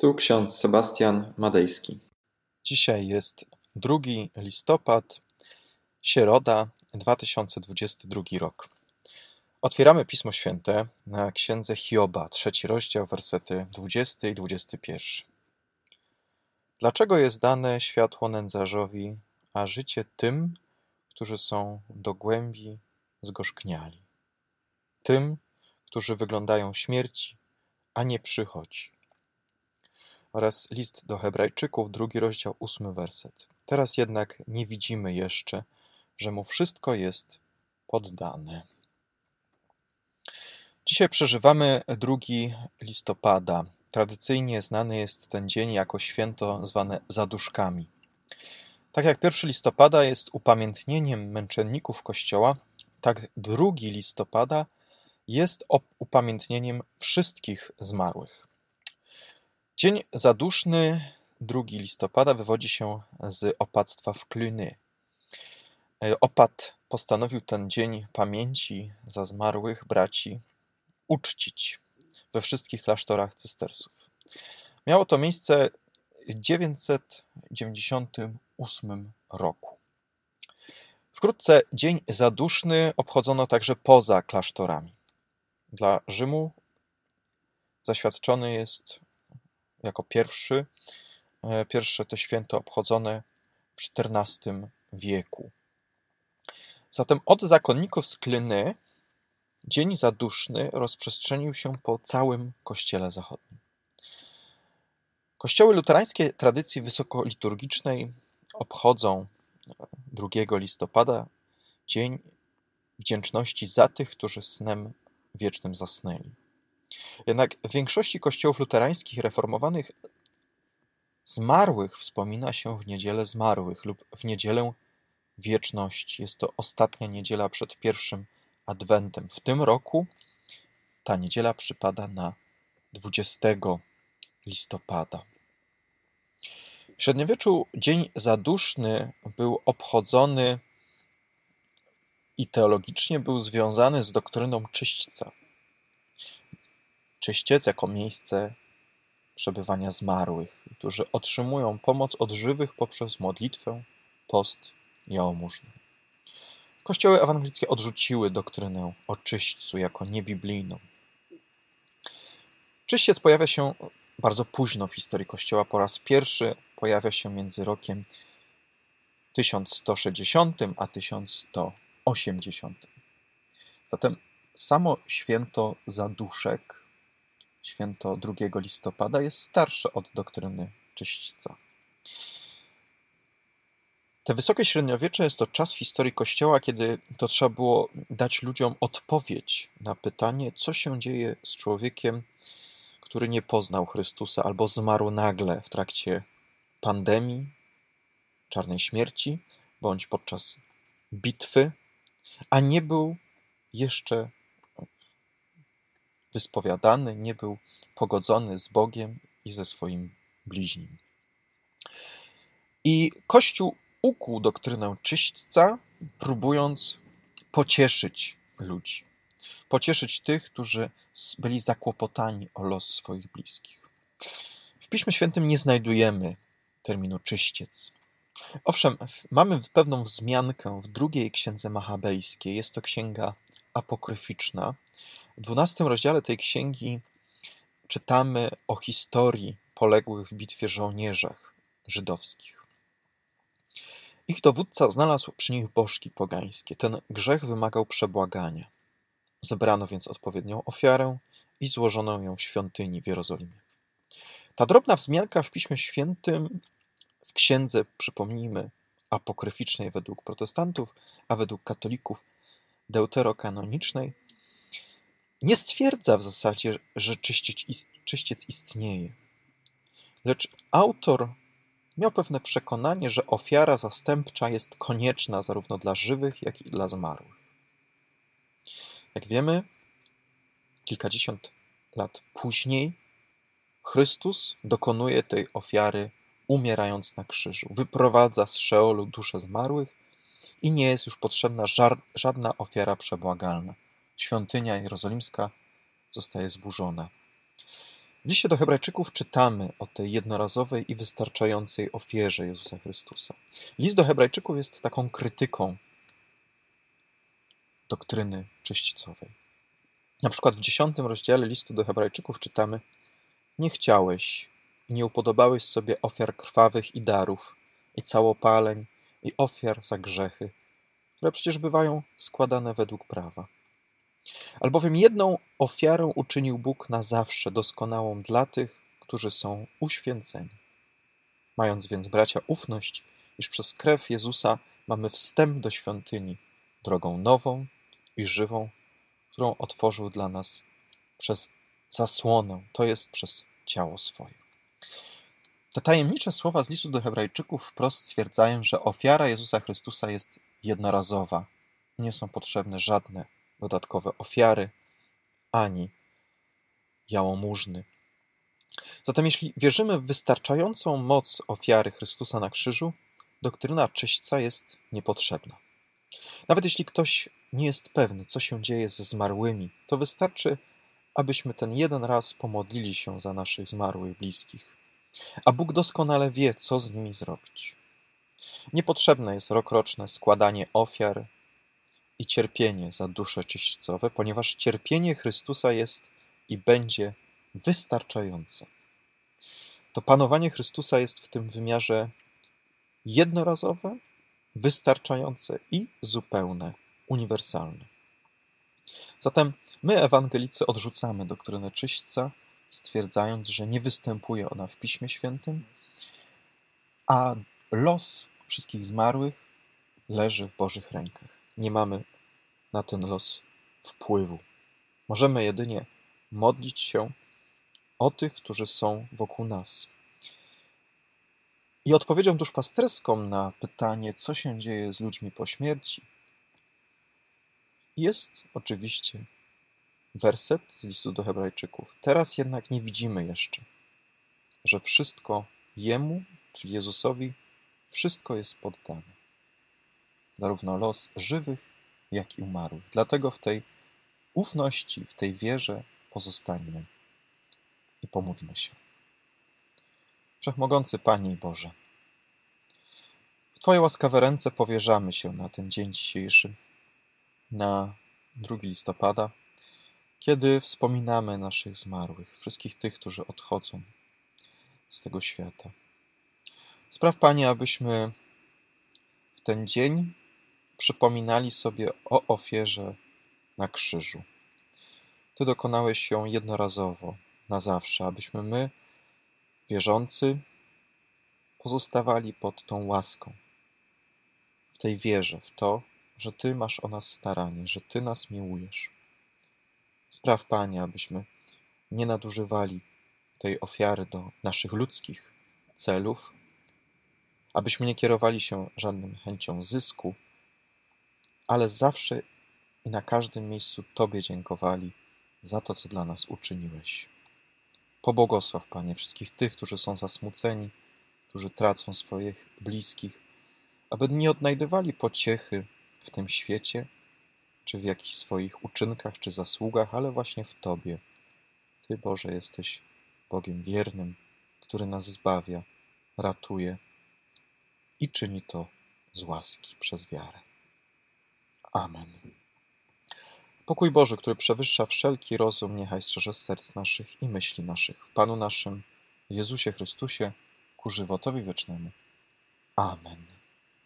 Tu ksiądz Sebastian Madejski. Dzisiaj jest 2 listopad, środa, 2022 rok. Otwieramy Pismo Święte na księdze Hioba, trzeci rozdział, wersety 20 i 21. Dlaczego jest dane światło nędzarzowi, a życie tym, którzy są do głębi zgorzkniali? Tym, którzy wyglądają śmierci, a nie przychodzi oraz list do Hebrajczyków, drugi rozdział, ósmy werset. Teraz jednak nie widzimy jeszcze, że mu wszystko jest poddane. Dzisiaj przeżywamy 2 listopada. Tradycyjnie znany jest ten dzień jako święto zwane zaduszkami. Tak jak 1 listopada jest upamiętnieniem męczenników Kościoła, tak 2 listopada jest upamiętnieniem wszystkich zmarłych. Dzień zaduszny 2 listopada wywodzi się z opactwa w Cluny. E, opat postanowił ten dzień pamięci za zmarłych braci uczcić we wszystkich klasztorach cystersów. Miało to miejsce w 998 roku. Wkrótce dzień zaduszny obchodzono także poza klasztorami. Dla Rzymu zaświadczony jest jako pierwszy. E, pierwsze to święto obchodzone w XIV wieku. Zatem od zakonników z Klyny dzień zaduszny rozprzestrzenił się po całym Kościele Zachodnim. Kościoły luterańskie tradycji wysokoliturgicznej obchodzą 2 listopada Dzień Wdzięczności za tych, którzy snem wiecznym zasnęli. Jednak w większości kościołów luterańskich reformowanych zmarłych wspomina się w niedzielę zmarłych lub w niedzielę wieczności. Jest to ostatnia niedziela przed pierwszym adwentem. W tym roku ta niedziela przypada na 20 listopada. W średniowieczu Dzień Zaduszny był obchodzony i teologicznie był związany z doktryną czyśćca czyściec jako miejsce przebywania zmarłych, którzy otrzymują pomoc od żywych poprzez modlitwę, post i jałmużnę. Kościoły ewangelickie odrzuciły doktrynę o czyśćcu jako niebiblijną. Czyściec pojawia się bardzo późno w historii Kościoła. Po raz pierwszy pojawia się między rokiem 1160 a 1180. Zatem samo święto zaduszek święto 2 listopada, jest starsze od doktryny czyśćca. Te wysokie średniowiecze jest to czas w historii Kościoła, kiedy to trzeba było dać ludziom odpowiedź na pytanie, co się dzieje z człowiekiem, który nie poznał Chrystusa albo zmarł nagle w trakcie pandemii, czarnej śmierci, bądź podczas bitwy, a nie był jeszcze wyspowiadany, nie był pogodzony z Bogiem i ze swoim bliźnim. I Kościół ukuł doktrynę czyśćca, próbując pocieszyć ludzi, pocieszyć tych, którzy byli zakłopotani o los swoich bliskich. W Piśmie Świętym nie znajdujemy terminu czyściec. Owszem, mamy pewną wzmiankę w drugiej księdze machabejskiej. Jest to księga apokryficzna, w dwunastym rozdziale tej księgi czytamy o historii poległych w bitwie żołnierzach żydowskich. Ich dowódca znalazł przy nich bożki pogańskie. Ten grzech wymagał przebłagania. Zebrano więc odpowiednią ofiarę i złożono ją w świątyni w Jerozolimie. Ta drobna wzmianka w Piśmie Świętym, w księdze, przypomnijmy, apokryficznej według protestantów, a według katolików deuterokanonicznej, nie stwierdza w zasadzie, że czyściec, istnieje. Lecz autor miał pewne przekonanie, że ofiara zastępcza jest konieczna zarówno dla żywych, jak i dla zmarłych. Jak wiemy, kilkadziesiąt lat później Chrystus dokonuje tej ofiary, umierając na krzyżu. Wyprowadza z Szeolu dusze zmarłych i nie jest już potrzebna żadna ofiara przebłagalna świątynia jerozolimska zostaje zburzona. W liście do Hebrajczyków czytamy o tej jednorazowej i wystarczającej ofierze Jezusa Chrystusa. List do Hebrajczyków jest taką krytyką doktryny czyśćcowej. Na przykład w dziesiątym rozdziale listu do Hebrajczyków czytamy: Nie chciałeś i nie upodobałeś sobie ofiar krwawych i darów, i całopaleń, i ofiar za grzechy, które przecież bywają składane według prawa. Albowiem jedną ofiarę uczynił Bóg na zawsze doskonałą dla tych, którzy są uświęceni. Mając więc, bracia, ufność, iż przez krew Jezusa mamy wstęp do świątyni, drogą nową i żywą, którą otworzył dla nas przez zasłonę, to jest przez ciało swoje. Te tajemnicze słowa z listu do Hebrajczyków wprost stwierdzają, że ofiara Jezusa Chrystusa jest jednorazowa. Nie są potrzebne żadne dodatkowe ofiary ani jałmużny. Zatem, jeśli wierzymy w wystarczającą moc ofiary Chrystusa na krzyżu, doktryna czyśćca jest niepotrzebna. Nawet jeśli ktoś nie jest pewny, co się dzieje ze zmarłymi, to wystarczy, abyśmy ten jeden raz pomodlili się za naszych zmarłych bliskich. A Bóg doskonale wie, co z nimi zrobić. Niepotrzebne jest rokroczne składanie ofiar i cierpienie za dusze czyśćcowe, ponieważ cierpienie Chrystusa jest i będzie wystarczające. To panowanie Chrystusa jest w tym wymiarze jednorazowe, wystarczające i zupełne, uniwersalne. Zatem my, ewangelicy, odrzucamy doktrynę czyśćca, stwierdzając, że nie występuje ona w Piśmie Świętym, a los wszystkich zmarłych leży w Bożych rękach. Nie mamy na ten los wpływu. Możemy jedynie modlić się o tych, którzy są wokół nas. I odpowiedzią duszpasterską na pytanie, co się dzieje z ludźmi po śmierci, jest oczywiście werset z listu do Hebrajczyków. Teraz jednak nie widzimy jeszcze, że wszystko Jemu, czyli Jezusowi, wszystko jest poddane. Zarówno los żywych, jak i umarłych. Dlatego w tej ufności, w tej wierze pozostańmy i pomódlmy się. Wszechmogący Panie i Boże, w Twoje łaskawe ręce powierzamy się na ten dzień dzisiejszy, na 2 listopada, kiedy wspominamy naszych zmarłych, wszystkich tych, którzy odchodzą z tego świata. Spraw, Panie, abyśmy w ten dzień przypominali sobie o ofierze na krzyżu. Ty dokonałeś ją jednorazowo, na zawsze, abyśmy my, wierzący, pozostawali pod tą łaską, w tej wierze, w to, że Ty masz o nas staranie, że Ty nas miłujesz. Spraw, Panie, abyśmy nie nadużywali tej ofiary do naszych ludzkich celów, abyśmy nie kierowali się żadnym chęcią zysku, ale zawsze i na każdym miejscu Tobie dziękowali za to, co dla nas uczyniłeś. Pobłogosław, Panie, wszystkich tych, którzy są zasmuceni, którzy tracą swoich bliskich, aby nie odnajdywali pociechy w tym świecie, czy w jakichś swoich uczynkach, czy zasługach, ale właśnie w Tobie. Ty, Boże, jesteś Bogiem wiernym, który nas zbawia, ratuje i czyni to z łaski przez wiarę. Amen. Pokój Boży, który przewyższa wszelki rozum, niechaj strzeże serc naszych i myśli naszych w Panu naszym, Jezusie Chrystusie, ku żywotowi wiecznemu. Amen.